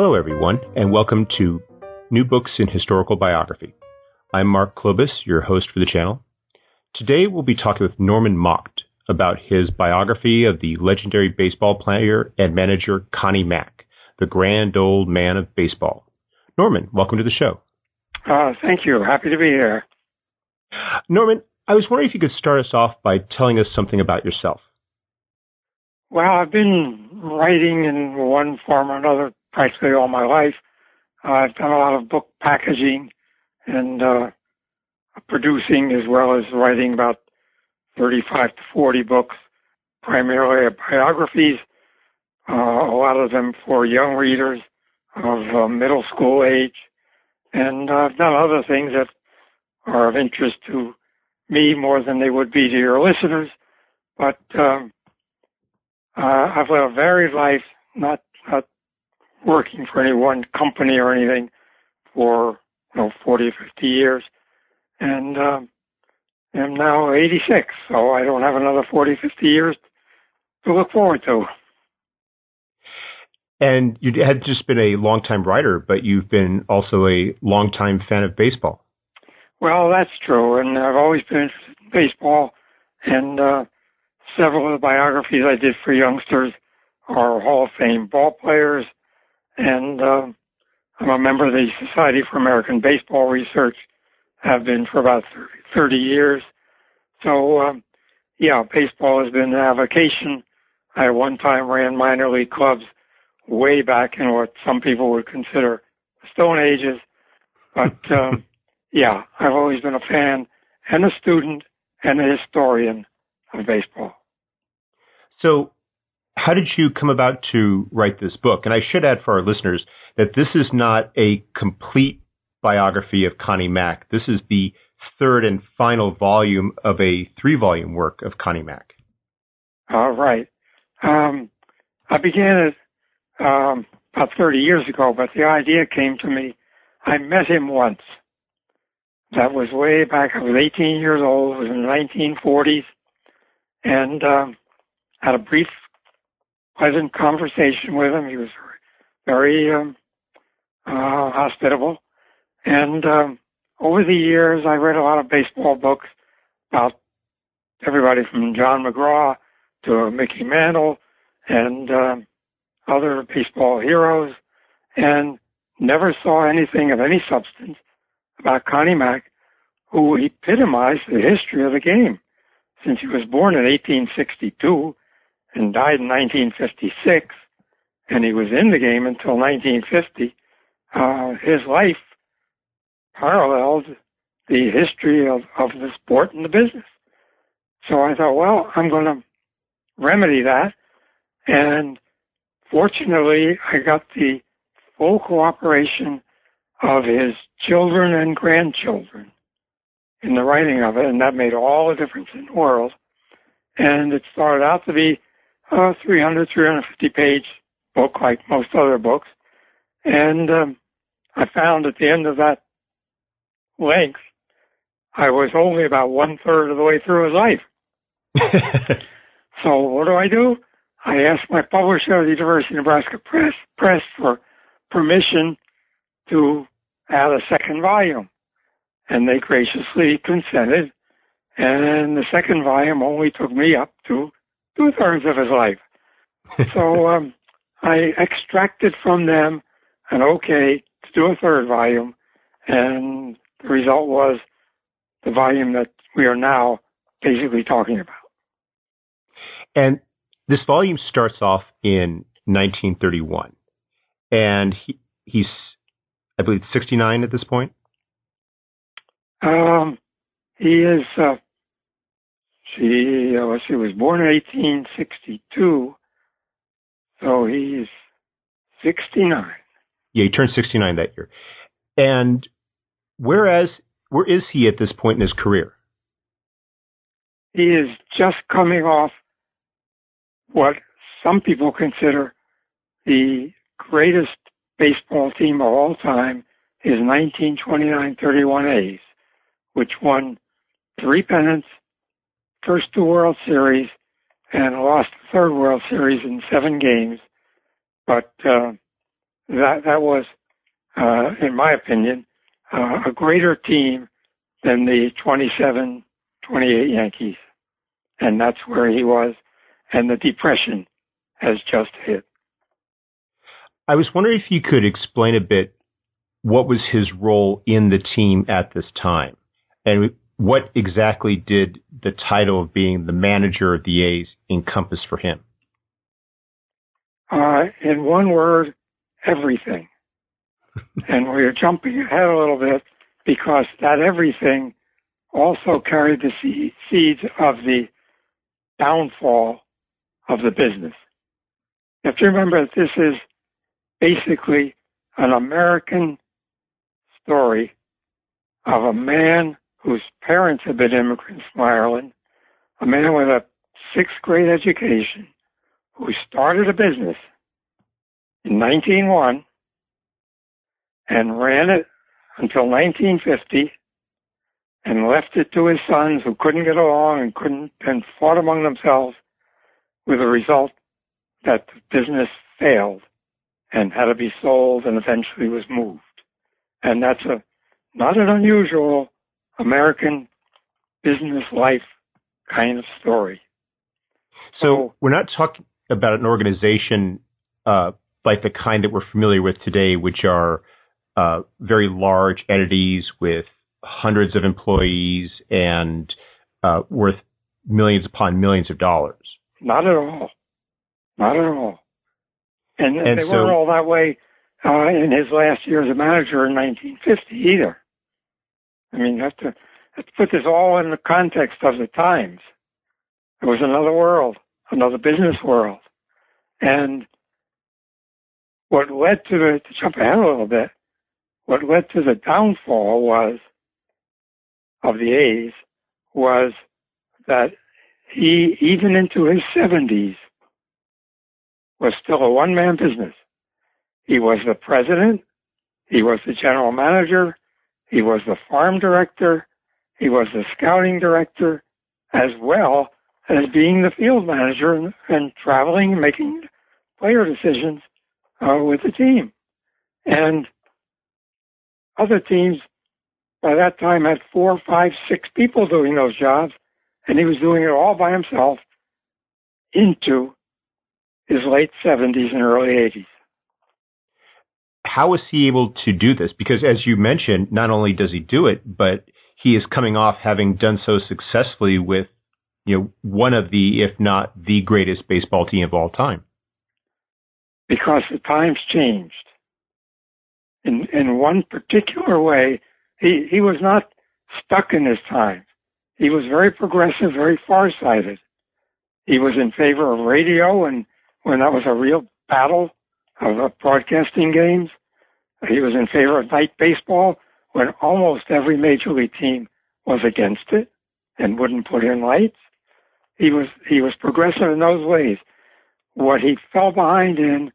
Hello, everyone, and welcome to New Books in Historical Biography. I'm Mark Klobus, your host for the channel. Today, we'll be talking with Norman Macht about his biography of the legendary baseball player and manager Connie Mack, the grand old man of baseball. Norman, welcome to the show. Uh, thank you. Happy to be here. Norman, I was wondering if you could start us off by telling us something about yourself. Well, I've been writing in one form or another practically all my life. Uh, I've done a lot of book packaging and uh, producing as well as writing about 35 to 40 books, primarily biographies, uh, a lot of them for young readers of uh, middle school age. And I've done other things that are of interest to me more than they would be to your listeners. But um, uh, I've led a varied life, not, not working for any one company or anything for you know 40 50 years. And um am now 86 so i don't have another 40 50 years to look forward to. And you had just been a longtime writer but you've been also a longtime fan of baseball. Well that's true and i've always been interested in baseball and uh several of the biographies i did for youngsters are hall of fame ball players and uh, I'm a member of the Society for American Baseball Research. Have been for about 30 years. So, um, yeah, baseball has been an avocation. I at one time ran minor league clubs way back in what some people would consider the Stone Ages. But um, yeah, I've always been a fan and a student and a historian of baseball. So, how did you come about to write this book? And I should add for our listeners that this is not a complete biography of Connie Mack. This is the third and final volume of a three volume work of Connie Mack. All right. Um, I began it um, about 30 years ago, but the idea came to me. I met him once. That was way back. I was 18 years old. It was in the 1940s. And um, had a brief pleasant conversation with him. He was very um, uh, hospitable. And um, over the years, I read a lot of baseball books about everybody from John McGraw to Mickey Mantle and uh, other baseball heroes, and never saw anything of any substance about Connie Mack, who epitomized the history of the game. Since he was born in 1862, and died in 1956, and he was in the game until 1950, uh, his life paralleled the history of, of the sport and the business. So I thought, well, I'm going to remedy that. And fortunately, I got the full cooperation of his children and grandchildren in the writing of it, and that made all the difference in the world. And it started out to be a 300, 350 page book like most other books. And um, I found at the end of that length, I was only about one third of the way through his life. so what do I do? I asked my publisher, the University of Nebraska Press, Press for permission to add a second volume. And they graciously consented. And the second volume only took me up to two thirds of his life. so um, I extracted from them an okay to do a third volume, and the result was the volume that we are now basically talking about. And this volume starts off in 1931, and he, he's, I believe, 69 at this point. Um, he is. Uh, she, uh, she was born in 1862, so he's 69. Yeah, he turned 69 that year. And whereas, where is he at this point in his career? He is just coming off what some people consider the greatest baseball team of all time, his 1929-31 A's, which won three pennants, first two World Series, and lost the third World Series in seven games. But uh, that that was, uh, in my opinion, uh, a greater team than the 27, 28 Yankees, and that's where he was. And the depression has just hit. I was wondering if you could explain a bit what was his role in the team at this time, and what exactly did the title of being the manager of the A's encompass for him? Uh, in one word, everything. and we're jumping ahead a little bit because that everything also carried the seeds of the downfall of the business. If you have to remember that this is basically an American story of a man whose parents had been immigrants from Ireland, a man with a sixth grade education who started a business in 1901 and ran it until 1950 and left it to his sons who couldn't get along and couldn't and fought among themselves with the result that the business failed and had to be sold and eventually was moved. And that's a not an unusual American business life kind of story. So we're not talking about an organization uh, like the kind that we're familiar with today, which are uh, very large entities with hundreds of employees and uh, worth millions upon millions of dollars. Not at all. Not at all. And, and they so, weren't all that way uh, in his last year as a manager in 1950 either. I mean, you have to, have to put this all in the context of the times. It was another world, another business world. And what led to the, to jump ahead a little bit, what led to the downfall was, of the A's, was that he, even into his 70s, was still a one man business. He was the president, he was the general manager, he was the farm director, he was the scouting director, as well as being the field manager and, and traveling and making player decisions uh, with the team. And other teams by that time had four, five, six people doing those jobs, and he was doing it all by himself into his late 70s and early 80s. How is he able to do this? Because as you mentioned, not only does he do it, but he is coming off having done so successfully with, you know, one of the, if not the greatest baseball team of all time. Because the times changed. In in one particular way, he, he was not stuck in his time. He was very progressive, very farsighted. He was in favor of radio and when that was a real battle of broadcasting games. He was in favor of night baseball when almost every major league team was against it and wouldn't put in lights. He was he was progressive in those ways. What he fell behind in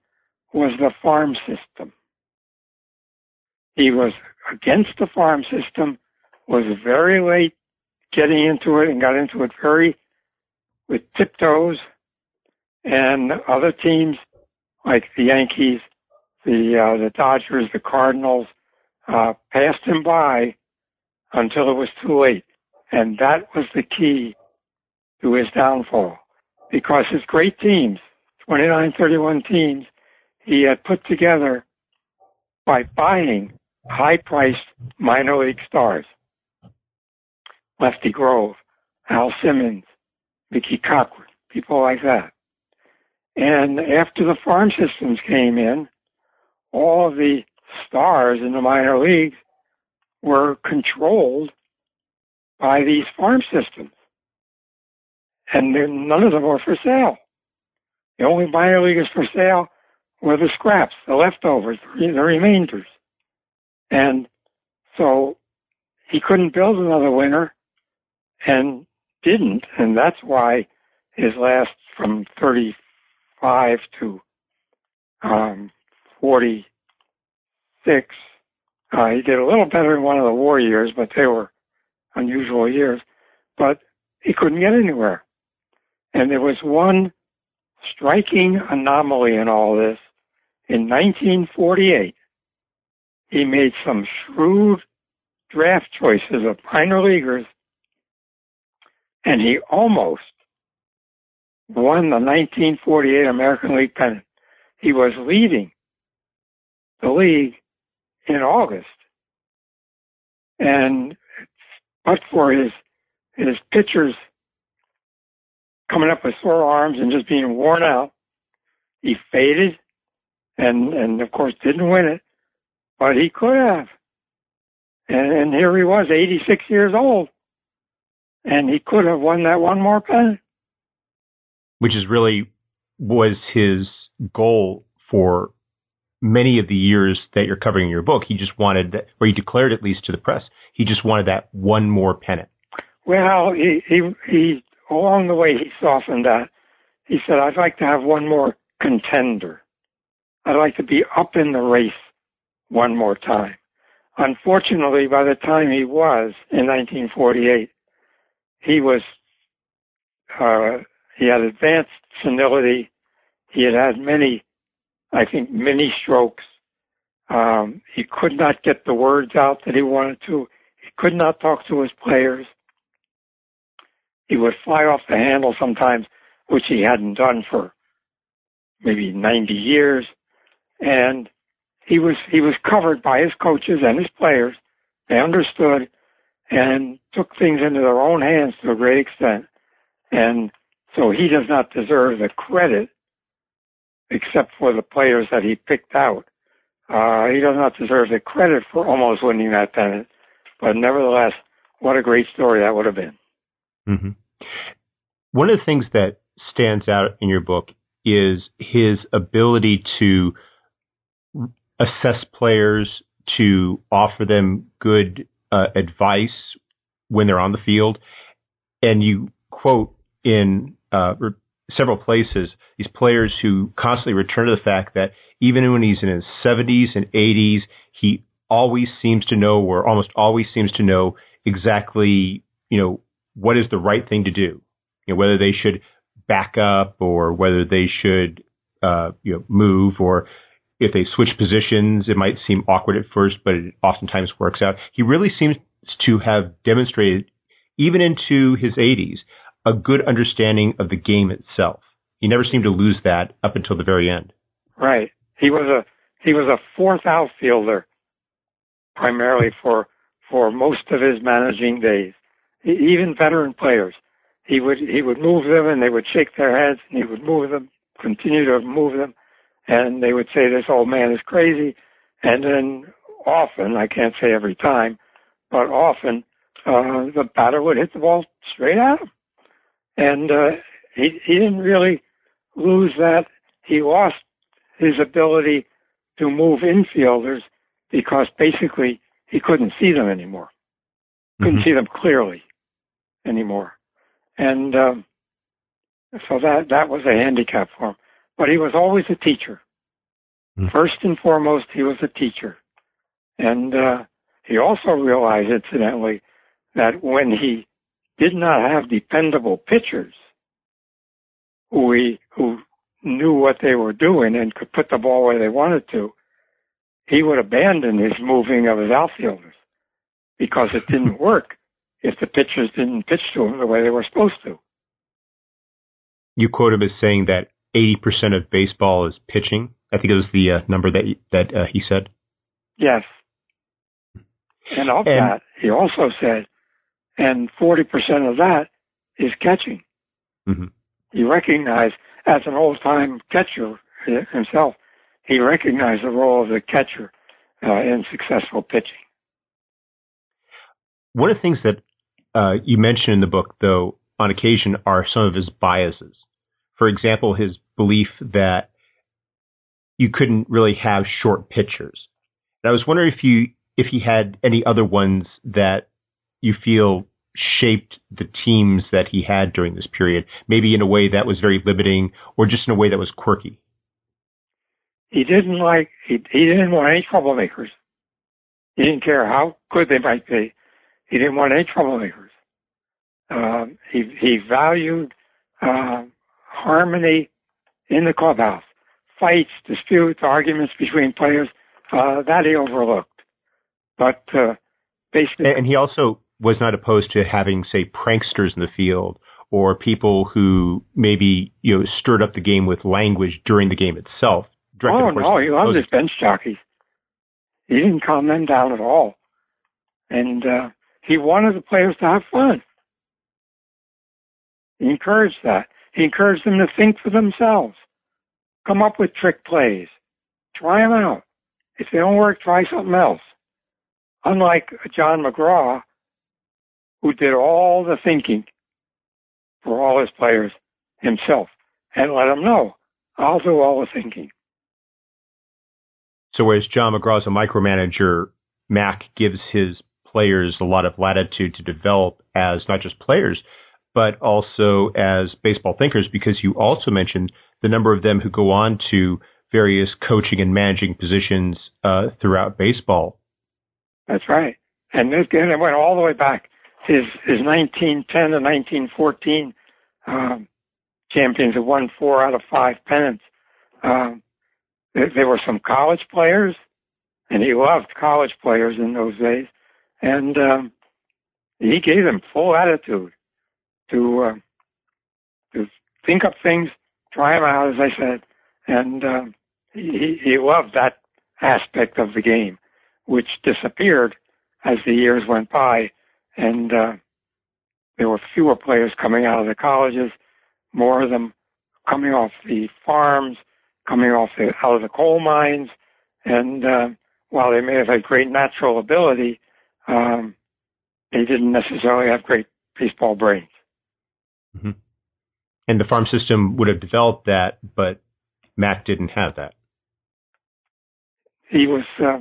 was the farm system. He was against the farm system, was very late getting into it and got into it very with tiptoes and other teams like the Yankees, the uh, the Dodgers, the Cardinals uh, passed him by until it was too late, and that was the key to his downfall. Because his great teams, 29, 31 teams, he had put together by buying high-priced minor league stars. Lefty Grove, Al Simmons, Mickey Cochrane, people like that. And after the farm systems came in, all of the stars in the minor leagues were controlled by these farm systems. And none of them were for sale. The only minor leaguers for sale were the scraps, the leftovers, the remainders. And so he couldn't build another winner and didn't. And that's why his last from 35 to um, 46, uh, he did a little better in one of the war years, but they were unusual years. But he couldn't get anywhere. And there was one striking anomaly in all this. In 1948, he made some shrewd draft choices of minor leaguers, and he almost won the 1948 American League pennant. He was leading the league in August, and but for his his pitchers coming up with sore arms and just being worn out. He faded and, and of course didn't win it, but he could have. And, and here he was, 86 years old, and he could have won that one more pennant. Which is really was his goal for many of the years that you're covering in your book. He just wanted that, or he declared at least to the press, he just wanted that one more pennant. Well, he he he along the way, he softened that. He said, I'd like to have one more contender. I'd like to be up in the race one more time. Unfortunately, by the time he was in 1948, he was, uh, he had advanced senility. He had had many, I think, many strokes. Um, he could not get the words out that he wanted to. He could not talk to his players. He would fly off the handle sometimes, which he hadn't done for maybe 90 years. And he was, he was covered by his coaches and his players. They understood and took things into their own hands to a great extent. And so he does not deserve the credit except for the players that he picked out. Uh, he does not deserve the credit for almost winning that pennant. But nevertheless, what a great story that would have been. Mm-hmm. One of the things that stands out in your book is his ability to assess players, to offer them good uh, advice when they're on the field. And you quote in uh, several places these players who constantly return to the fact that even when he's in his 70s and 80s, he always seems to know, or almost always seems to know exactly, you know, what is the right thing to do you know, whether they should back up or whether they should, uh, you know, move or if they switch positions, it might seem awkward at first, but it oftentimes works out. He really seems to have demonstrated, even into his 80s, a good understanding of the game itself. He never seemed to lose that up until the very end. Right. He was a he was a fourth outfielder, primarily for for most of his managing days. Even veteran players he would he would move them and they would shake their heads and he would move them, continue to move them, and they would say this old man is crazy, and then often I can't say every time, but often uh, the batter would hit the ball straight at him, and uh, he he didn't really lose that. He lost his ability to move infielders because basically he couldn't see them anymore, couldn't mm-hmm. see them clearly anymore and um, so that that was a handicap for him. But he was always a teacher. Mm. First and foremost, he was a teacher, and uh, he also realized, incidentally, that when he did not have dependable pitchers who he, who knew what they were doing and could put the ball where they wanted to, he would abandon his moving of his outfielders because it didn't work if the pitchers didn't pitch to him the way they were supposed to. You quote him as saying that 80% of baseball is pitching. I think it was the uh, number that that uh, he said. Yes. And of and, that, he also said, and 40% of that is catching. Mm-hmm. He recognized, as an old time catcher himself, he recognized the role of the catcher uh, in successful pitching. One of the things that uh, you mention in the book, though, on occasion, are some of his biases. For example, his belief that you couldn't really have short pitchers. And I was wondering if you if he had any other ones that you feel shaped the teams that he had during this period, maybe in a way that was very limiting or just in a way that was quirky. He didn't like he he didn't want any troublemakers. He didn't care how good they might be. He didn't want any troublemakers. Um, he he valued uh, harmony in the clubhouse, fights, disputes, arguments between players. Uh, that he overlooked, but uh, basically, and he also was not opposed to having, say, pranksters in the field or people who maybe you know stirred up the game with language during the game itself. oh no, he loved his bench jockeys. He didn't calm them down at all, and uh, he wanted the players to have fun. He encouraged that. He encouraged them to think for themselves, come up with trick plays, try them out. If they don't work, try something else. Unlike John McGraw, who did all the thinking for all his players himself and let them know, I'll do all the thinking. So whereas John McGraw is a micromanager, Mack gives his players a lot of latitude to develop as not just players, but also as baseball thinkers, because you also mentioned the number of them who go on to various coaching and managing positions uh, throughout baseball. That's right. And this it went all the way back. His his 1910 to 1914 um, champions have won four out of five pennants. Um, there, there were some college players, and he loved college players in those days. And um, he gave them full attitude to uh, to think up things, try them out, as I said, and uh, he he loved that aspect of the game, which disappeared as the years went by, and uh, there were fewer players coming out of the colleges, more of them coming off the farms, coming off the, out of the coal mines, and uh, while they may have had great natural ability, um, they didn't necessarily have great baseball brains. Mm-hmm. And the farm system would have developed that, but Mack didn't have that. He was, uh,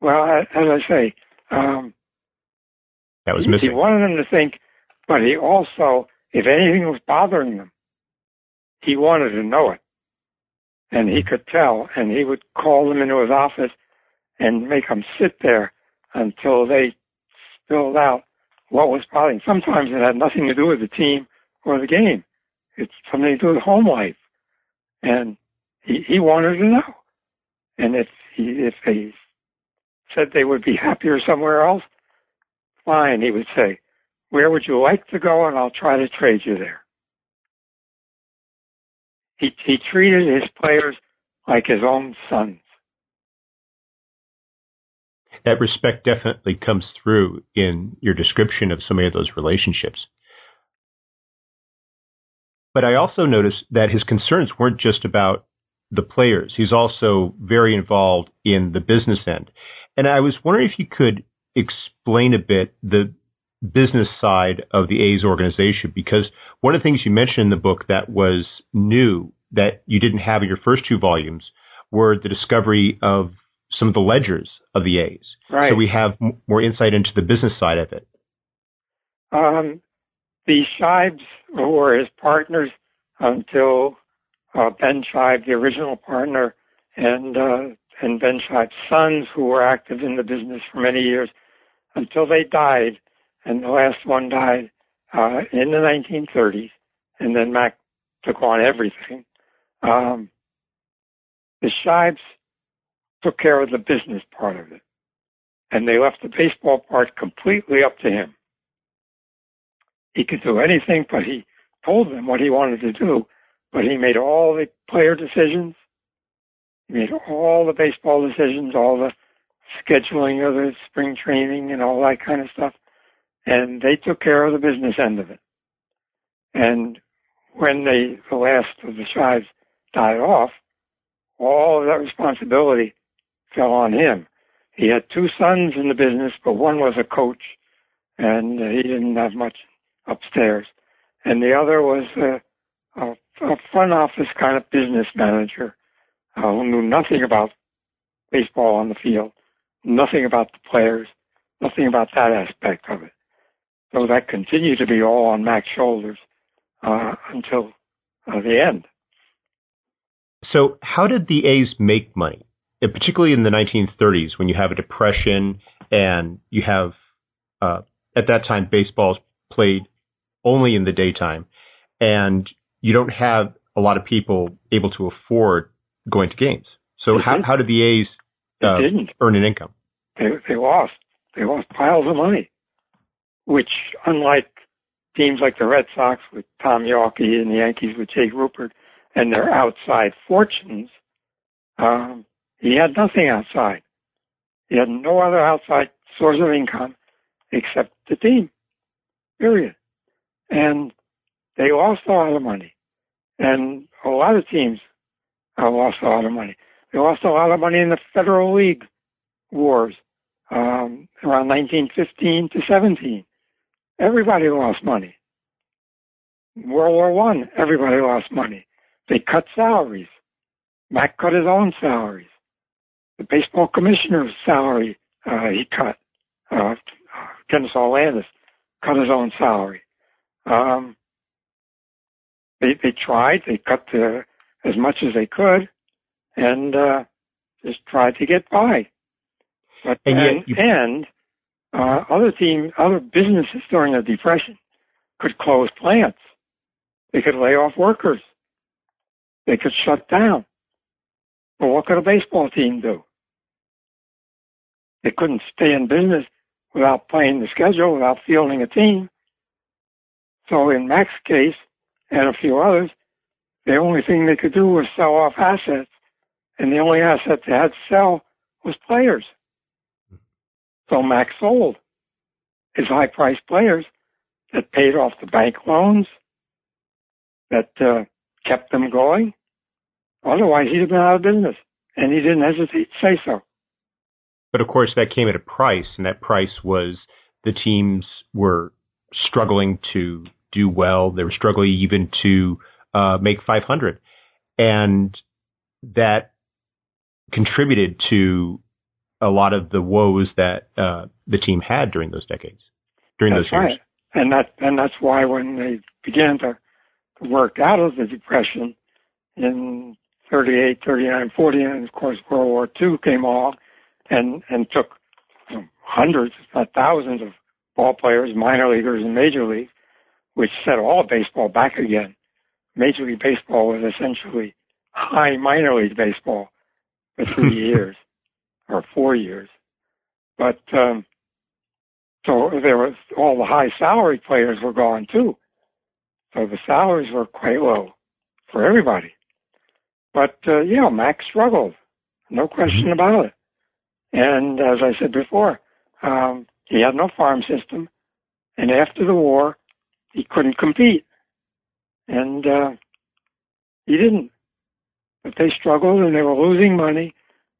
well, as I say, um, that was missing. He wanted them to think, but he also, if anything was bothering them, he wanted to know it. And he could tell, and he would call them into his office and make them sit there until they spilled out what was bothering. Sometimes it had nothing to do with the team or the game. It's something to do with home life. And he, he wanted to know. And if he, if they said they would be happier somewhere else, fine, he would say, where would you like to go? And I'll try to trade you there. He, he treated his players like his own sons that respect definitely comes through in your description of so many of those relationships. But I also noticed that his concerns weren't just about the players. He's also very involved in the business end. And I was wondering if you could explain a bit the business side of the A's organization, because one of the things you mentioned in the book that was new that you didn't have in your first two volumes were the discovery of some of the ledgers of the A's. Right. So we have m- more insight into the business side of it. Um, the Shibes were his partners until uh, Ben Shibe, the original partner, and uh, and Ben Shibe's sons, who were active in the business for many years, until they died. And the last one died uh, in the 1930s, and then Mack took on everything. Um, the Shibes took care of the business part of it. And they left the baseball part completely up to him. He could do anything, but he told them what he wanted to do, but he made all the player decisions. He made all the baseball decisions, all the scheduling of the spring training and all that kind of stuff. And they took care of the business end of it. And when they, the last of the Shibes died off, all of that responsibility fell on him. He had two sons in the business, but one was a coach and he didn't have much upstairs. And the other was a, a, a front office kind of business manager uh, who knew nothing about baseball on the field, nothing about the players, nothing about that aspect of it. So that continued to be all on Mack's shoulders uh, until uh, the end. So, how did the A's make money, and particularly in the 1930s when you have a depression and you have, uh, at that time, baseball's played only in the daytime, and you don't have a lot of people able to afford going to games. So, how, how did the A's uh, didn't earn an income? They, they lost. They lost piles of money, which, unlike teams like the Red Sox with Tom Yawkey and the Yankees with Jake Ruppert and their outside fortunes, um, he had nothing outside. He had no other outside source of income except the team. Period. And they lost a lot of money. And a lot of teams uh, lost a lot of money. They lost a lot of money in the Federal League wars um, around 1915 to 17. Everybody lost money. World War One, everybody lost money. They cut salaries. Mack cut his own salaries. The baseball commissioner's salary uh, he cut. Uh, Kenesaw Landis cut his own salary. Um, they they tried. They cut the, as much as they could, and uh, just tried to get by. But and, and, you... and uh, other teams, other businesses during the depression could close plants. They could lay off workers. They could shut down. But what could a baseball team do? They couldn't stay in business without playing the schedule, without fielding a team. So in Mack's case, and a few others, the only thing they could do was sell off assets. And the only asset they had to sell was players. So Mack sold his high priced players that paid off the bank loans, that uh, kept them going. Otherwise, he'd have been out of business, and he didn't hesitate to say so. But of course, that came at a price, and that price was the teams were struggling to do well. They were struggling even to uh, make 500, and that contributed to a lot of the woes that uh, the team had during those decades, during that's those years. Right. And that and that's why when they began to work out of the depression in 38, 39, 40, and of course World War II came along and and took you know, hundreds, if not thousands, of ball players, minor leaguers and major league, which set all baseball back again. Major League Baseball was essentially high minor league baseball for three years or four years. But um, so there was all the high salary players were gone too. So the salaries were quite low for everybody. But uh, yeah, Mack struggled, no question mm-hmm. about it. And as I said before, um, he had no farm system, and after the war, he couldn't compete, and uh, he didn't. But they struggled, and they were losing money,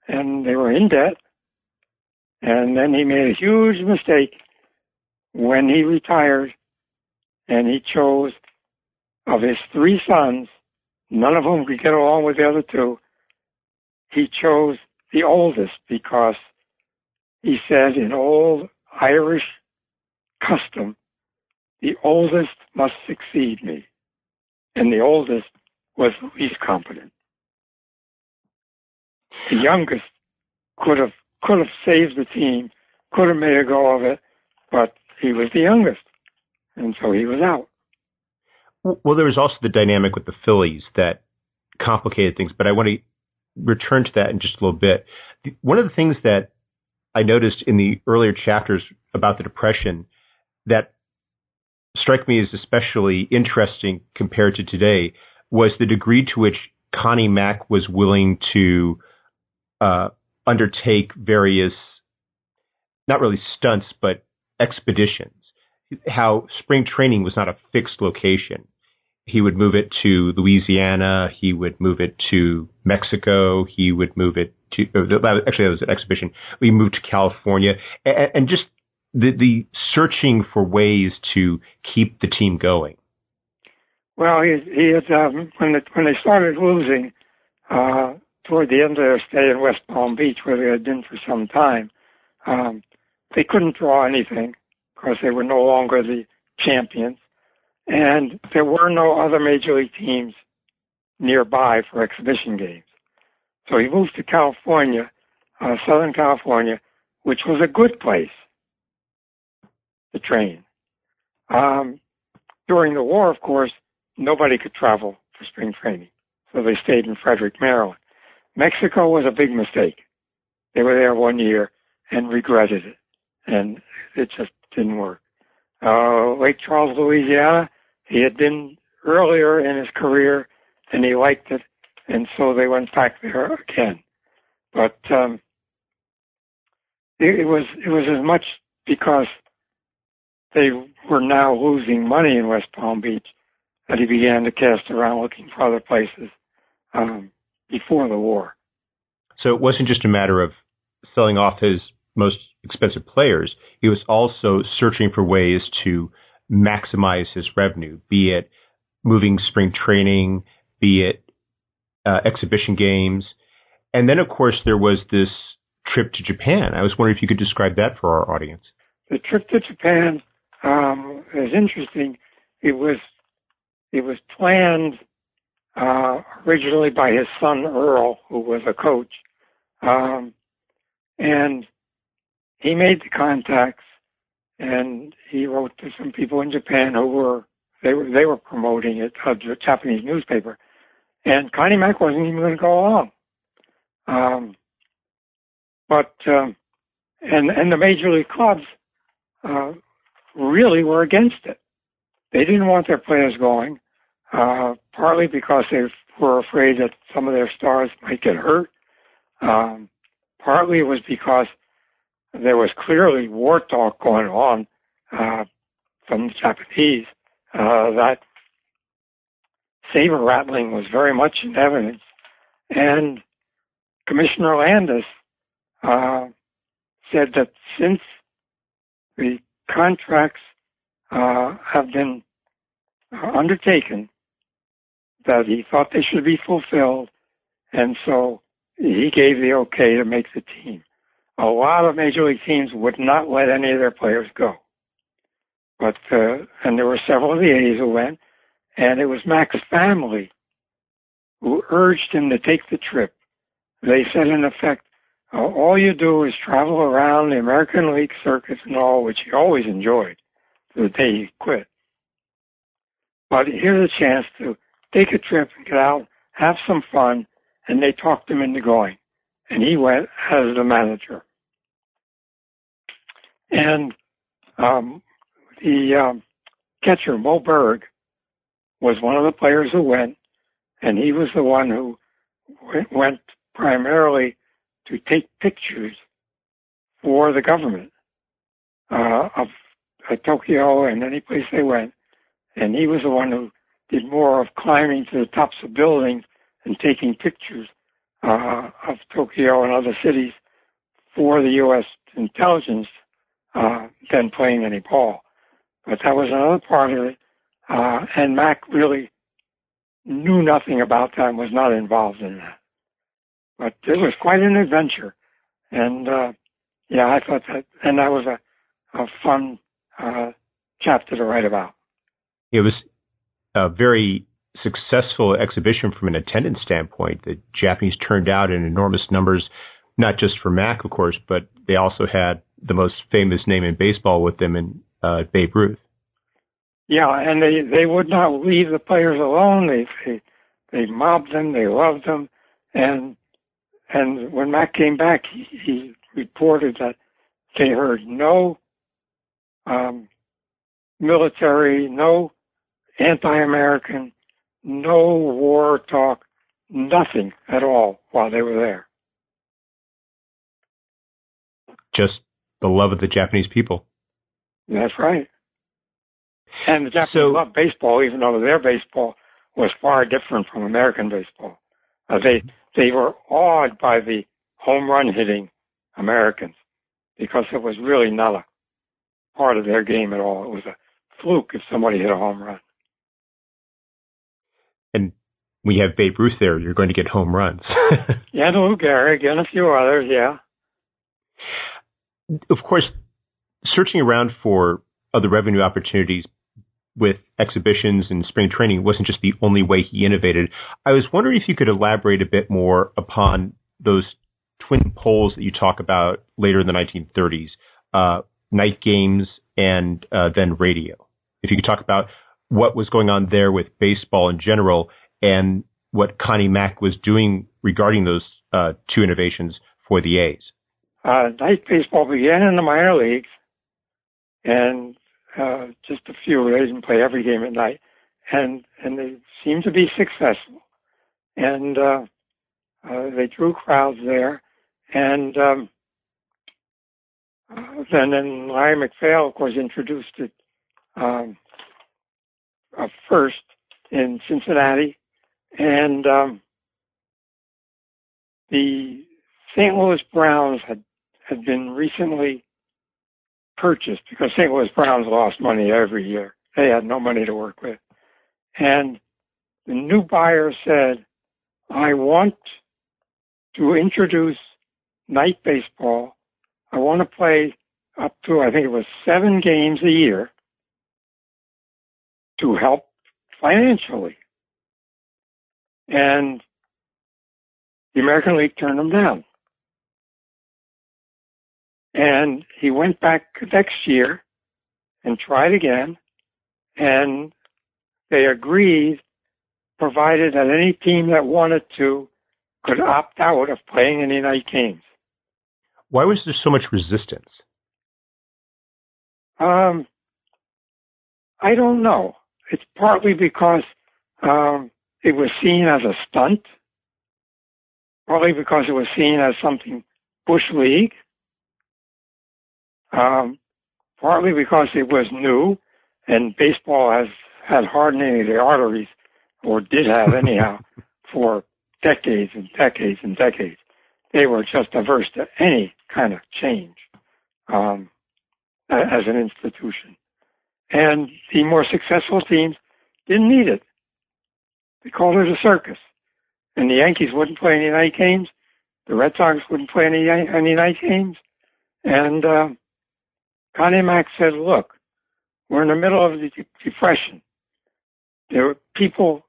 and they were in debt. And then he made a huge mistake when he retired, and he chose of his three sons, none of whom could get along with the other two. He chose the oldest because he said in old Irish custom, the oldest must succeed me. And the oldest was least competent. The youngest could have could have saved the team, could have made a go of it, but he was the youngest, and so he was out. Well, there was also the dynamic with the Phillies that complicated things, but I want to return to that in just a little bit. One of the things that I noticed in the earlier chapters about the Depression that strike me as especially interesting compared to today was the degree to which Connie Mack was willing to uh, undertake various not really stunts, but expeditions. How spring training was not a fixed location. He would move it to Louisiana. He would move it to Mexico. He would move it to, actually, that was an exhibition. We moved to California and, and just the, the searching for ways to keep the team going. Well, he, he had, um, when, the, when they started losing, uh, toward the end of their stay in West Palm Beach, where they had been for some time, um, they couldn't draw anything because they were no longer the champions. And there were no other major league teams nearby for exhibition games. So he moved to California, uh, Southern California, which was a good place to train. Um, during the war, of course, nobody could travel for spring training. So they stayed in Frederick, Maryland. Mexico was a big mistake. They were there one year and regretted it. And it just didn't work. Uh, Lake Charles, Louisiana, he had been earlier in his career and he liked it. And so they went back there again. But, um, it, it was, it was as much because they were now losing money in West Palm Beach that he began to cast around looking for other places, um, before the war. So it wasn't just a matter of selling off his most expensive players. He was also searching for ways to maximize his revenue, be it moving spring training, be it uh, exhibition games. And then, of course, there was this trip to Japan. I was wondering if you could describe that for our audience. The trip to Japan um, is interesting. It was it was planned uh, originally by his son Earl, who was a coach, um, and he made the contacts and he wrote to some people in Japan who were they were they were promoting it, a Japanese newspaper, and Connie Mack wasn't even going to go along. Um, but um, and and the major league clubs uh, really were against it. They didn't want their players going, uh, partly because they were afraid that some of their stars might get hurt. Um, partly it was because there was clearly war talk going on uh, from the Japanese uh, that saber rattling was very much in evidence. And Commissioner Landis uh, said that since the contracts uh, have been undertaken, that he thought they should be fulfilled, and so he gave the okay to make the team a lot of major league teams would not let any of their players go. But uh, and there were several of the A's who went, and it was Mack's family who urged him to take the trip. They said, in effect, uh, all you do is travel around the American League circuits and all, which he always enjoyed, to the day he quit. But here's a chance to take a trip and get out, have some fun, and they talked him into going and he went as the manager. And um, the um, catcher, Moe Berg, was one of the players who went, and he was the one who went primarily to take pictures for the government uh, of uh, Tokyo and any place they went. And he was the one who did more of climbing to the tops of buildings and taking pictures uh, of Tokyo and other cities for the U.S. intelligence uh, than playing any ball. But that was another part of it. Uh, and Mack really knew nothing about that and was not involved in that. But it was quite an adventure. And, uh, yeah, I thought that, and that was a, a fun, uh, chapter to write about. It was a very successful exhibition from an attendance standpoint. The Japanese turned out in enormous numbers, not just for Mack, of course, but they also had the most famous name in baseball with them in uh, Babe Ruth. Yeah, and they they would not leave the players alone. They they, they mobbed them. They loved them, and and when Mack came back, he, he reported that they heard no um, military, no anti-American, no war talk, nothing at all while they were there. Just the love of the Japanese people. That's right. And the Japanese So- love baseball, even though their baseball was far different from American baseball. Uh, they they were awed by the home run hitting Americans because it was really not a part of their game at all. It was a fluke if somebody hit a home run. And we have Babe Ruth there. You're going to get home runs. Yeah, and Lou Gehrig and a few others. Yeah. of course, searching around for other revenue opportunities with exhibitions and spring training wasn't just the only way he innovated. I was wondering if you could elaborate a bit more upon those twin poles that you talk about later in the 1930s, uh, night games and uh, then radio. If you could talk about what was going on there with baseball in general and what Connie Mack was doing regarding those uh, two innovations for the A's. Uh, night baseball began in the minor leagues, and uh, just a few. They didn't play every game at night, and and they seemed to be successful, and uh, uh, they drew crowds there, and um, uh, then then Larry MacPhail, of course, introduced it um, uh, first in Cincinnati, and um, the St. Louis Browns had had been recently purchased because St. Louis Browns lost money every year. They had no money to work with. And the new buyer said, I want to introduce night baseball. I want to play up to, I think it was seven games a year to help financially. And the American League turned them down. And he went back next year and tried again, and they agreed, provided that any team that wanted to could opt out of playing any night games. Why was there so much resistance? Um, I don't know. It's partly because um, it was seen as a stunt, partly because it was seen as something bush league, um, partly because it was new, and baseball has had hardening of the arteries, or did have anyhow, for decades and decades and decades. They were just averse to any kind of change um, as an institution. And the more successful teams didn't need it. They called it a circus. And the Yankees wouldn't play any night games. The Red Sox wouldn't play any any night games. And uh, Connie Mack said, "Look, we're in the middle of the de- depression. There are people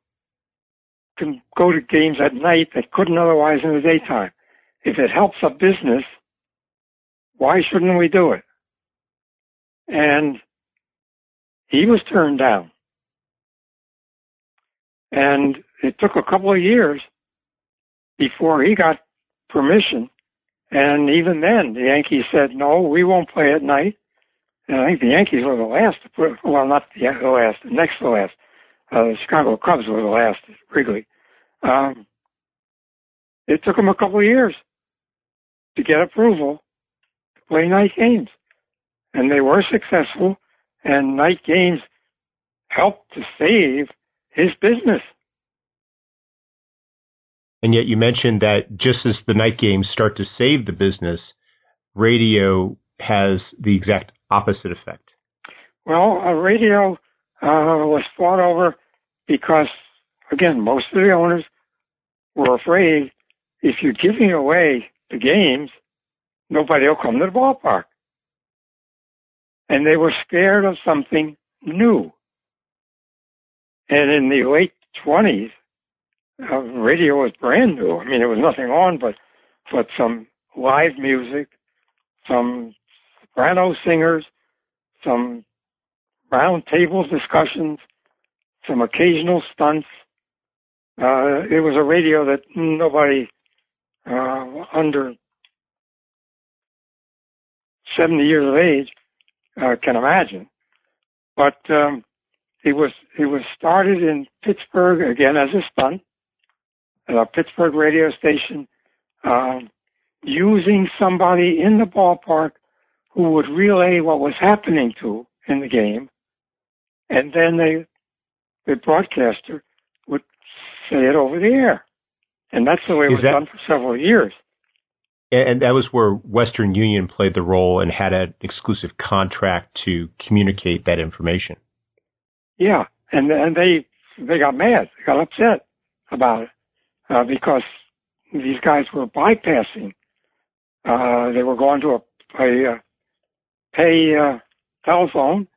can go to games at night that couldn't otherwise in the daytime. If it helps a business, why shouldn't we do it?" And he was turned down. And it took a couple of years before he got permission. And even then, the Yankees said, no, we won't play at night. And I think the Yankees were the last to put, well, not the the last, the next to last. Uh, the Chicago Cubs were the last Wrigley. Um, it took them a couple of years to get approval to play night games. And they were successful, and night games helped to save his business. And yet you mentioned that just as the night games start to save the business, radio has the exact opposite effect. Well, uh, radio uh, was fought over because, again, most of the owners were afraid if you're giving away the games, nobody will come to the ballpark. And they were scared of something new. And in the late 20s, uh, radio was brand new. I mean, there was nothing on but, but some live music, some soprano singers, some round table discussions, some occasional stunts. Uh, it was a radio that nobody uh, under 70 years of age uh, can imagine. But um, it was it was started in Pittsburgh again as a stunt at a Pittsburgh radio station, um, using somebody in the ballpark who would relay what was happening to in the game, and then they, the broadcaster would say it over the air. And that's the way it was that- done for several years. And, that was where Western Union played the role and had an exclusive contract to communicate that information. Yeah, and and they they got mad, they got upset about it uh, because these guys were bypassing. Uh, they were going to a, a uh, pay uh, telephone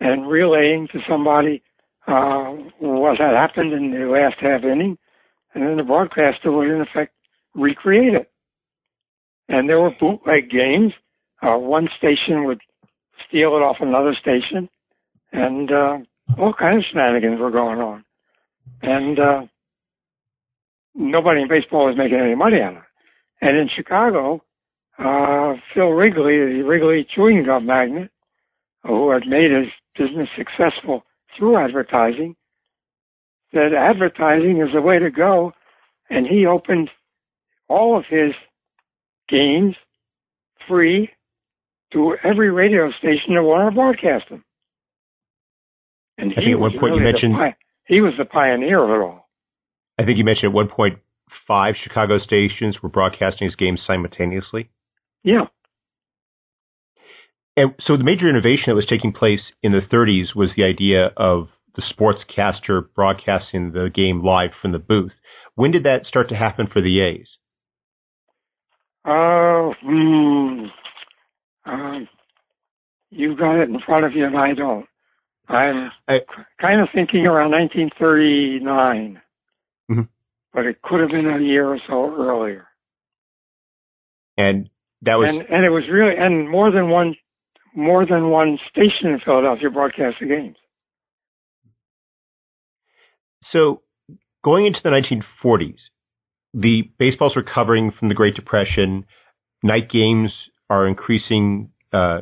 and relaying to somebody uh, what had happened in the last half inning, and then the broadcaster would in effect recreate it. And there were bootleg games. Uh, one station would steal it off another station, and uh, all kinds of shenanigans were going on. And uh, nobody in baseball was making any money on it. And in Chicago, uh, Phil Wrigley, the Wrigley chewing gum magnate, who had made his business successful through advertising, said advertising is the way to go. And he opened all of his games free to every radio station that wanted to broadcast them. And I think he at one point you really the mentioned- pi- he was the pioneer of it all. I think you mentioned at one point five Chicago stations were broadcasting his games simultaneously. Yeah. And so the major innovation that was taking place in the 30s was the idea of the sportscaster broadcasting the game live from the booth. When did that start to happen for the A's? Uh, hmm, um, you got it in front of you and I don't. I'm I- kind of thinking around 1939, Mhm. but it could have been a year or so earlier. And that was and and it was really and more than one more than one station in Philadelphia broadcast the games. so going into the 1940s. The baseball's recovering from the Great Depression. Night games are increasing uh,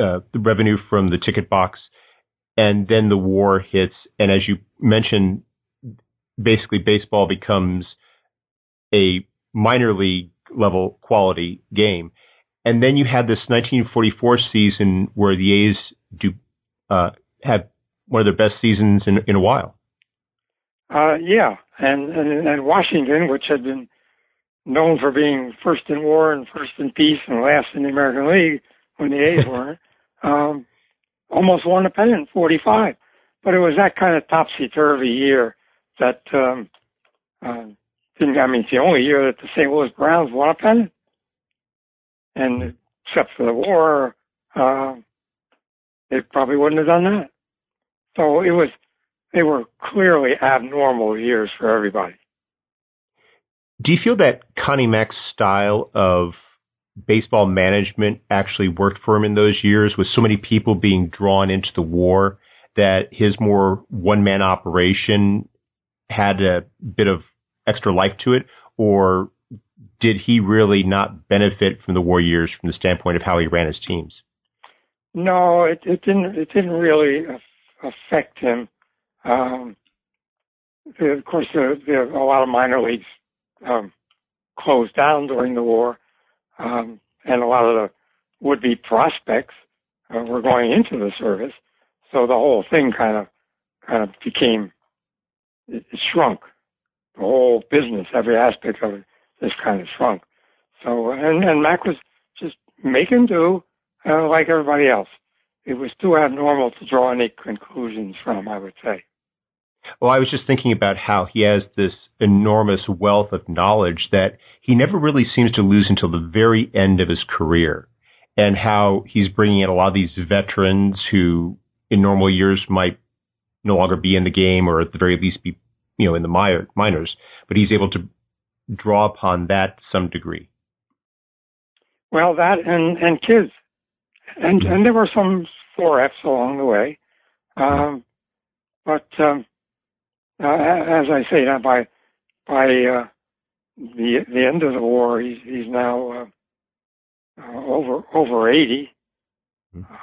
uh, the revenue from the ticket box, and then the war hits. And as you mentioned, basically baseball becomes a minor league level quality game. And then you had this 1944 season where the A's do uh, have one of their best seasons in, in a while. Uh, yeah, and, and and Washington, which had been known for being first in war and first in peace and last in the American League when the A's weren't, um, almost won the pennant in '45. But it was that kind of topsy turvy year that um, uh, didn't. I mean, it's the only year that the St. Louis Browns won a pennant, and except for the war, uh, they probably wouldn't have done that. So it was they were clearly abnormal years for everybody. Do you feel that Connie Mack's style of baseball management actually worked for him in those years with so many people being drawn into the war that his more one man operation had a bit of extra life to it? Or did he really not benefit from the war years from the standpoint of how he ran his teams? No, it, it didn't. It didn't really affect him. Um, the- of course, there, there a lot of minor leagues um, closed down during the war, um, and a lot of the would-be prospects uh, were going into the service. So the whole thing kind of kind of became it, it shrunk. The whole business, every aspect of it, just kind of shrunk. So and and Mack was just making do uh, like everybody else. It was too abnormal to draw any conclusions from, I would say. Well, I was just thinking about how he has this enormous wealth of knowledge that he never really seems to lose until the very end of his career, and how he's bringing in a lot of these veterans who, in normal years, might no longer be in the game or at the very least be, you know, in the minor, minors, but he's able to draw upon that to some degree. Well, that and and kids, and and there were some four Fs along the way, um, but um, uh, as I say, now by by uh, the the end of the war, he's he's now uh, uh, over over eighty.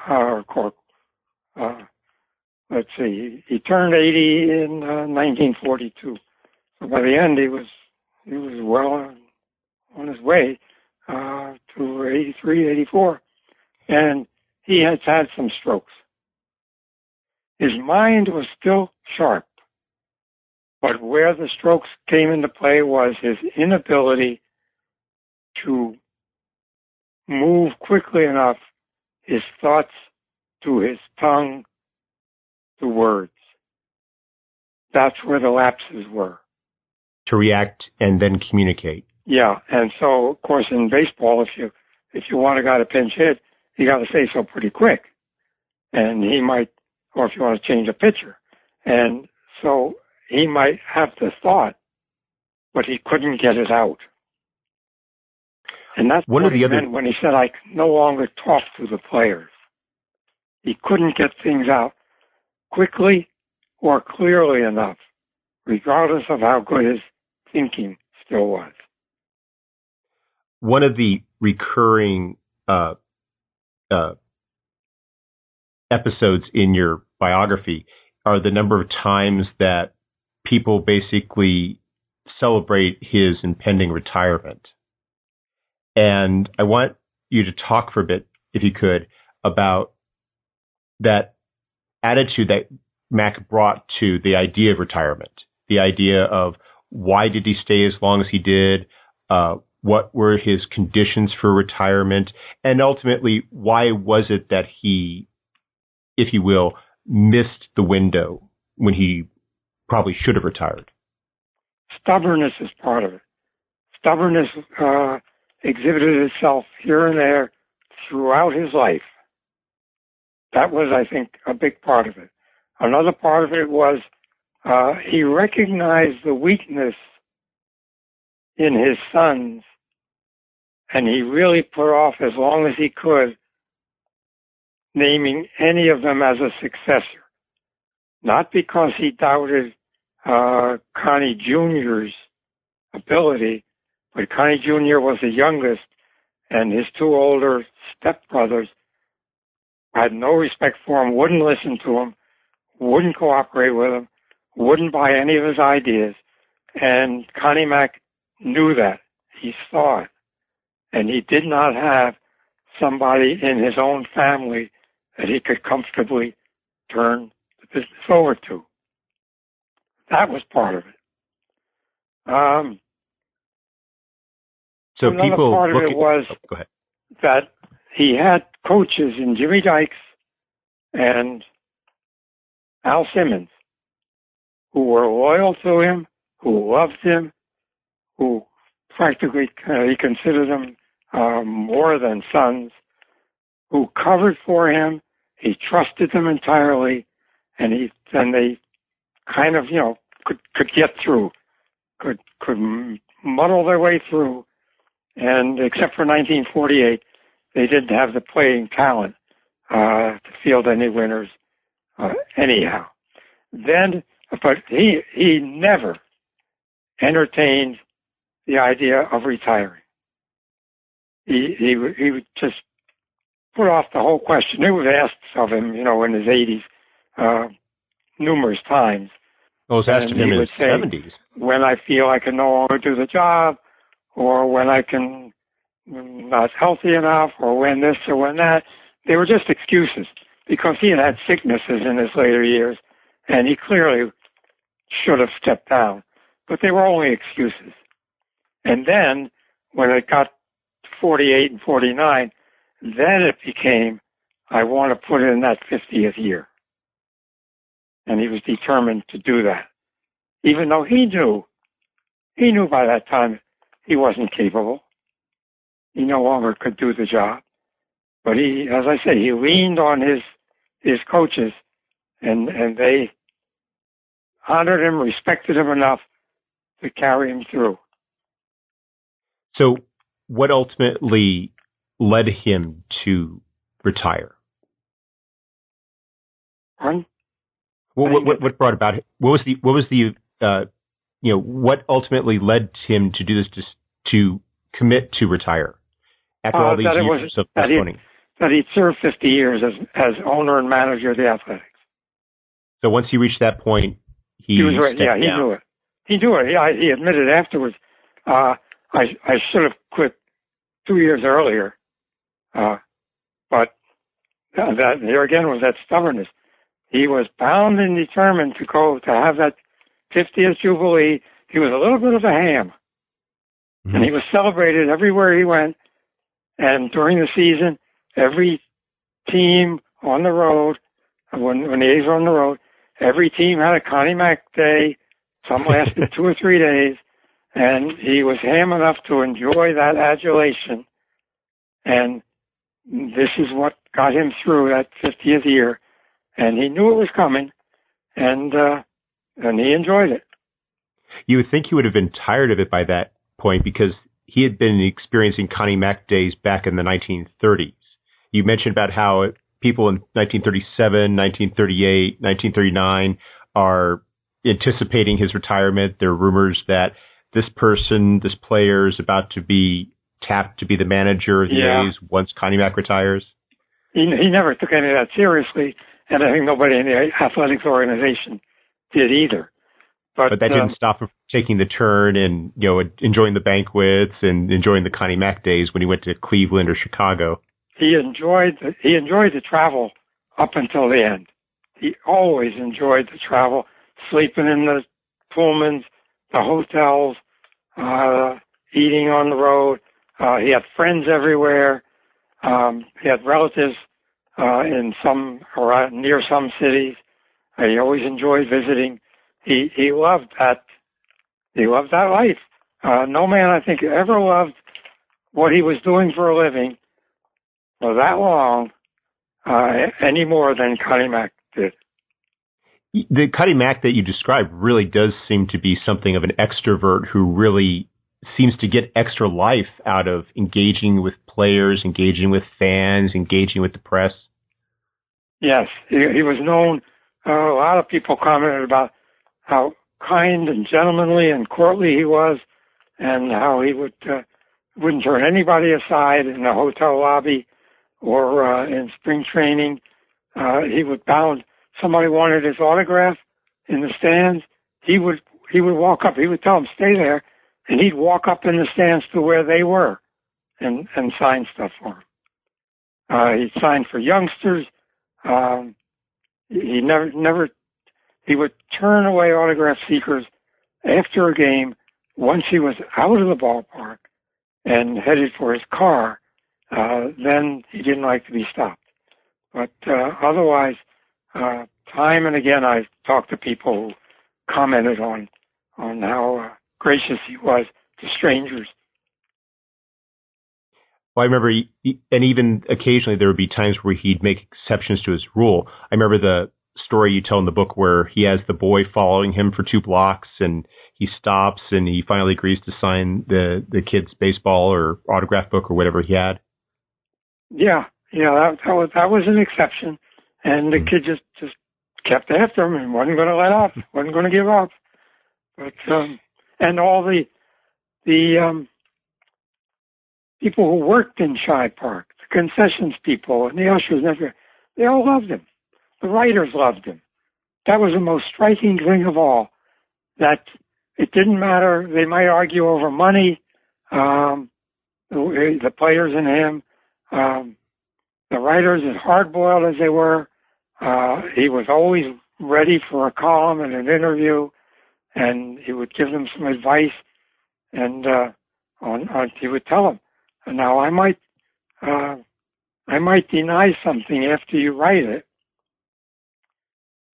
Uh, of uh, let's see, he, turned eighty in uh, 1942. So by the end, he was he was well on, on his way uh, to 83, 84. and he has had some strokes. His mind was still sharp, but where the strokes came into play was his inability to move quickly enough his thoughts to his tongue to words. That's where the lapses were. To react and then communicate. Yeah, and so of course in baseball, if you if you want a guy to pinch hit, you got to say so pretty quick, and he might, or if you want to change a pitcher, and so he might have the thought, but he couldn't get it out. And that's One what of the he other- meant when he said, I no longer talk to the players. He couldn't get things out quickly or clearly enough, regardless of how good his thinking still was. One of the recurring uh, uh, episodes in your biography are the number of times that people basically celebrate his impending retirement. And I want you to talk for a bit, if you could, about that attitude that Mack brought to the idea of retirement, the idea of why did he stay as long as he did, uh, what were his conditions for retirement, and ultimately why was it that he, if you will, missed the window when he probably should have retired. Stubbornness is part of it. Stubbornness uh, exhibited itself here and there throughout his life. That was, I think, a big part of it. Another part of it was uh, he recognized the weakness in his sons, and he really put off as long as he could naming any of them as a successor. Not because he doubted uh, Connie Jr.'s ability, but Connie Jr. was the youngest, and his two older stepbrothers had no respect for him, wouldn't listen to him, wouldn't cooperate with him, wouldn't buy any of his ideas. And Connie Mack knew that. He saw it. And he did not have somebody in his own family that he could comfortably turn the business over to. That was part of it. Um, So Another people part of it at- was- oh, that he had coaches in Jimmy Dykes and Al Simmons who were loyal to him, who loved him, who practically uh, he considered them uh, more than sons, who covered for him. He trusted them entirely, and he and they kind of you know could could get through, could could muddle their way through, and except for 1948 they didn't have the playing talent uh, to field any winners uh, anyhow. Then, but he he never entertained the idea of retiring. He he he would just put off the whole question. It was asked of him, you know, in his 80s, uh, numerous times. Well, it asked And he in his say- seventies. when I feel I can no longer do the job, or when I can mm, not healthy enough, or when this or when that. They were just excuses because he had had sicknesses in his later years, and he clearly should have stepped down. But they were only excuses. And then when it got 48 and 49, then it became, I want to put in that 50th year. And he was determined to do that even though he knew, he knew by that time he wasn't capable. He no longer could do the job. But he, as I said, he leaned on his, his coaches and, and they honored him, respected him enough to carry him through. So, what ultimately led him to retire? Pardon? What, what, what, what brought about it? What was the what was the uh, you know what ultimately led him to do this to to commit to retire after Uh, all these that years was- of that he- postponing? That he'd served 50 years as, as owner and manager of the Athletics. So once he reached that point, he, He was right. Yeah, he down. knew it. He knew it. He, I, he admitted afterwards. Uh, I I should have quit two years earlier, uh, but that there again was that stubbornness. He was bound and determined to go to have that 50th jubilee. He was a little bit of a ham, mm-hmm. and he was celebrated everywhere he went. And during the season, every team on the road, when when the A's were on the road, every team had a Connie Mack day. Some lasted two or three days, and he was ham enough to enjoy that adulation. And this is what got him through that 50th year, and he knew it was coming, and uh, and he enjoyed it. You would think he would have been tired of it by that point because he had been experiencing Connie Mack days back in the 1930s. You mentioned about how people in 1937, 1938, 1939 are anticipating his retirement. There are rumors that this person, this player, is about to be tapped to be the manager of the yeah. A's once Connie Mack retires? He, he never took any of that seriously, and I think nobody in the athletics organization did either. But, but that didn't uh, stop him from taking the turn and you know enjoying the banquets and enjoying the Connie Mack days when he went to Cleveland or Chicago. He enjoyed the, he enjoyed the travel up until the end. He always enjoyed the travel, sleeping in the Pullmans, the hotels, uh, eating on the road. Uh, he had friends everywhere. Um, he had relatives uh, in some around near some cities. He always enjoyed visiting. He he loved that. He loved that life. Uh, no man, I think, ever loved what he was doing for a living for that long uh, any more than Connie Mack did. The Connie Mack that you described really does seem to be something of an extrovert who really seems to get extra life out of engaging with players, engaging with fans, engaging with the press. Yes, he, he was known. Uh, a lot of people commented about how kind and gentlemanly and courtly he was, and how he would uh, wouldn't turn anybody aside in the hotel lobby or uh, in spring training. Uh, he would bound. Somebody wanted his autograph in the stands. He would he would walk up. He would tell them stay there and he'd walk up in the stands to where they were and and sign stuff for them. Uh, he signed for youngsters. Um, he never never he would turn away autograph seekers after a game once he was out of the ballpark and headed for his car. Uh, then he didn't like to be stopped. But uh, otherwise, uh, time and again, I've talked to people who commented on on how uh, gracious he was to strangers. Well, I remember, he, and even occasionally there would be times where he'd make exceptions to his rule. I remember the story you tell in the book where he has the boy following him for two blocks and he stops and he finally agrees to sign the, the kid's baseball or autograph book or whatever he had. Yeah, yeah, that, that was, that was an exception. And the mm-hmm. kid just, just kept after him and wasn't going to let up, wasn't going to give up. But, um, and all the the um, people who worked in Shibe Park, the concessions people and the ushers, and everything, they all loved him. The writers loved him. That was the most striking thing of all. That it didn't matter. They might argue over money. Um, the, the players and him, um, the writers, as hard boiled as they were, uh, he was always ready for a column and an interview and he would give them some advice, and uh, on, on he would tell them, now I might uh, I might deny something after you write it,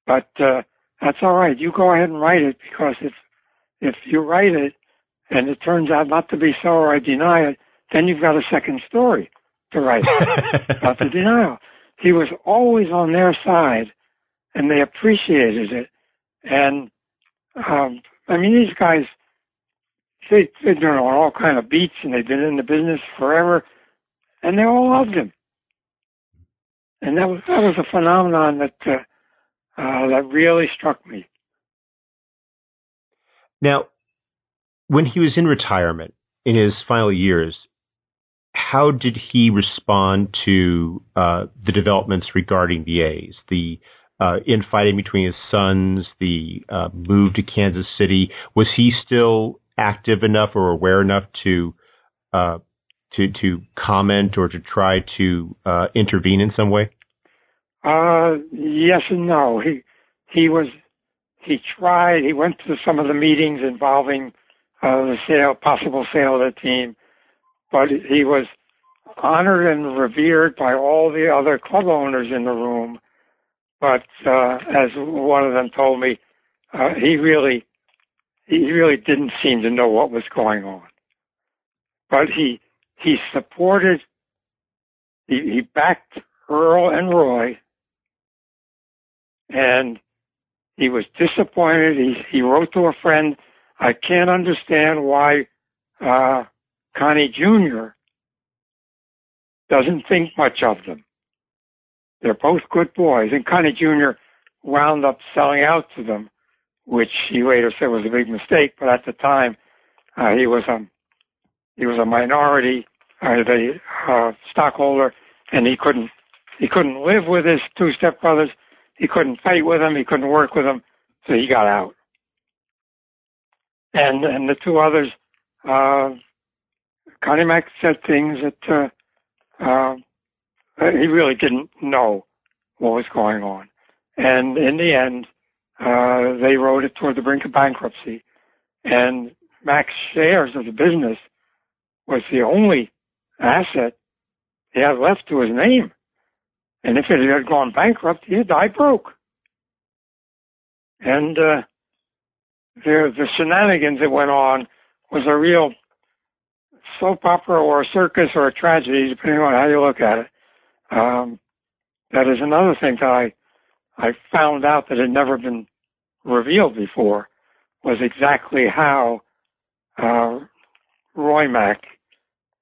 but uh, that's all right. You go ahead and write it because if if you write it and it turns out not to be so or I deny it, then you've got a second story to write about the denial. He was always on their side, and they appreciated it. And um, I mean, these guys, they, they've done on all kind of beats and they've been in the business forever, and they all loved him. And that was that was a phenomenon that uh, uh, that really struck me. Now, when he was in retirement in his final years, how did he respond to uh, the developments regarding the A's, the uh, infighting between his sons, the uh, move to Kansas City. Was he still active enough or aware enough to uh, to to comment or to try to uh, intervene in some way? Uh, yes and no. He he was he tried. He went to some of the meetings involving uh, the sale, possible sale of the team, but he was honored and revered by all the other club owners in the room. But uh, as one of them told me, uh, he really he really didn't seem to know what was going on. But he he supported he, he backed Earl and Roy and he was disappointed. He he wrote to a friend, I can't understand why uh Connie Jr. doesn't think much of them. They're both good boys. And Connie Jr. wound up selling out to them, which he later said was a big mistake, but at the time uh, he was a he was a minority uh, the uh, stockholder and he couldn't he couldn't live with his two stepbrothers he couldn't fight with them. He couldn't work with them. So he got out. And and the two others, uh, Connie Mack said things that uh, uh, he really didn't know what was going on. And in the end, uh, they rode it toward the brink of bankruptcy. And Mack's shares of the business was the only asset he had left to his name. And if it had gone bankrupt, he'd die broke. And uh, the the shenanigans that went on was a real soap opera or a circus or a tragedy, depending on how you look at it. Um, that is another thing that I I found out that had never been revealed before was exactly how uh, Roy Mack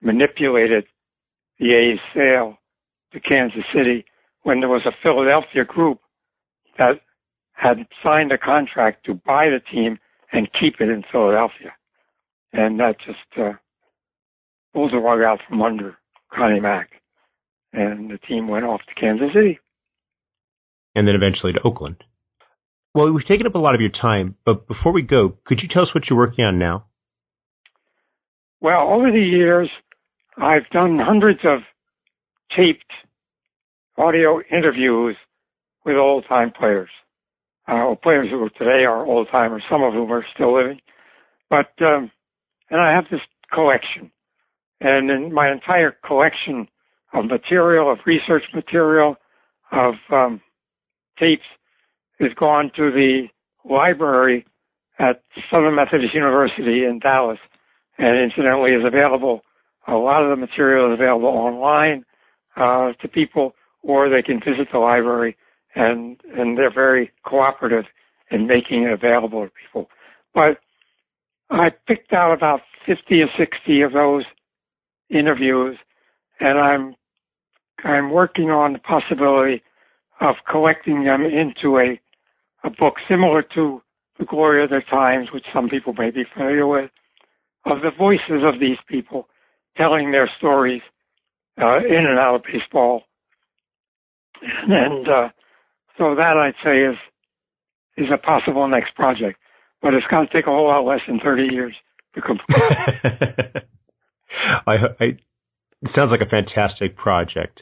manipulated the A's sale to Kansas City when there was a Philadelphia group that had signed a contract to buy the team and keep it in Philadelphia. And that just uh, pulled the rug out from under Connie Mack. And the team went off to Kansas City. And then eventually to Oakland. Well, we've taken up a lot of your time, but before we go, could you tell us what you're working on now? Well, over the years, I've done hundreds of taped audio interviews with old time players, uh, players who today are old timers, some of whom are still living. But um, and I have this collection, and in my entire collection of material, of research material, of um, tapes, is gone to the library at Southern Methodist University in Dallas, and incidentally is available. A lot of the material is available online uh, to people or they can visit the library and and they're very cooperative in making it available to people. But I picked out about 50 or 60 of those interviews and I'm I'm working on the possibility of collecting them into a a book similar to The Glory of Their Times, which some people may be familiar with, of the voices of these people telling their stories uh, in and out of baseball and uh, so that I'd say is is a possible next project, but it's going to take a whole lot less than 30 years to complete. I, I, it sounds like a fantastic project.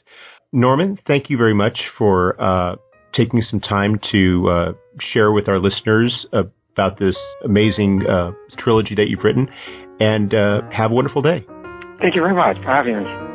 Norman, thank you very much for uh, taking some time to uh, share with our listeners about this amazing uh, trilogy that you've written, and uh, have a wonderful day. Thank you very much for having me.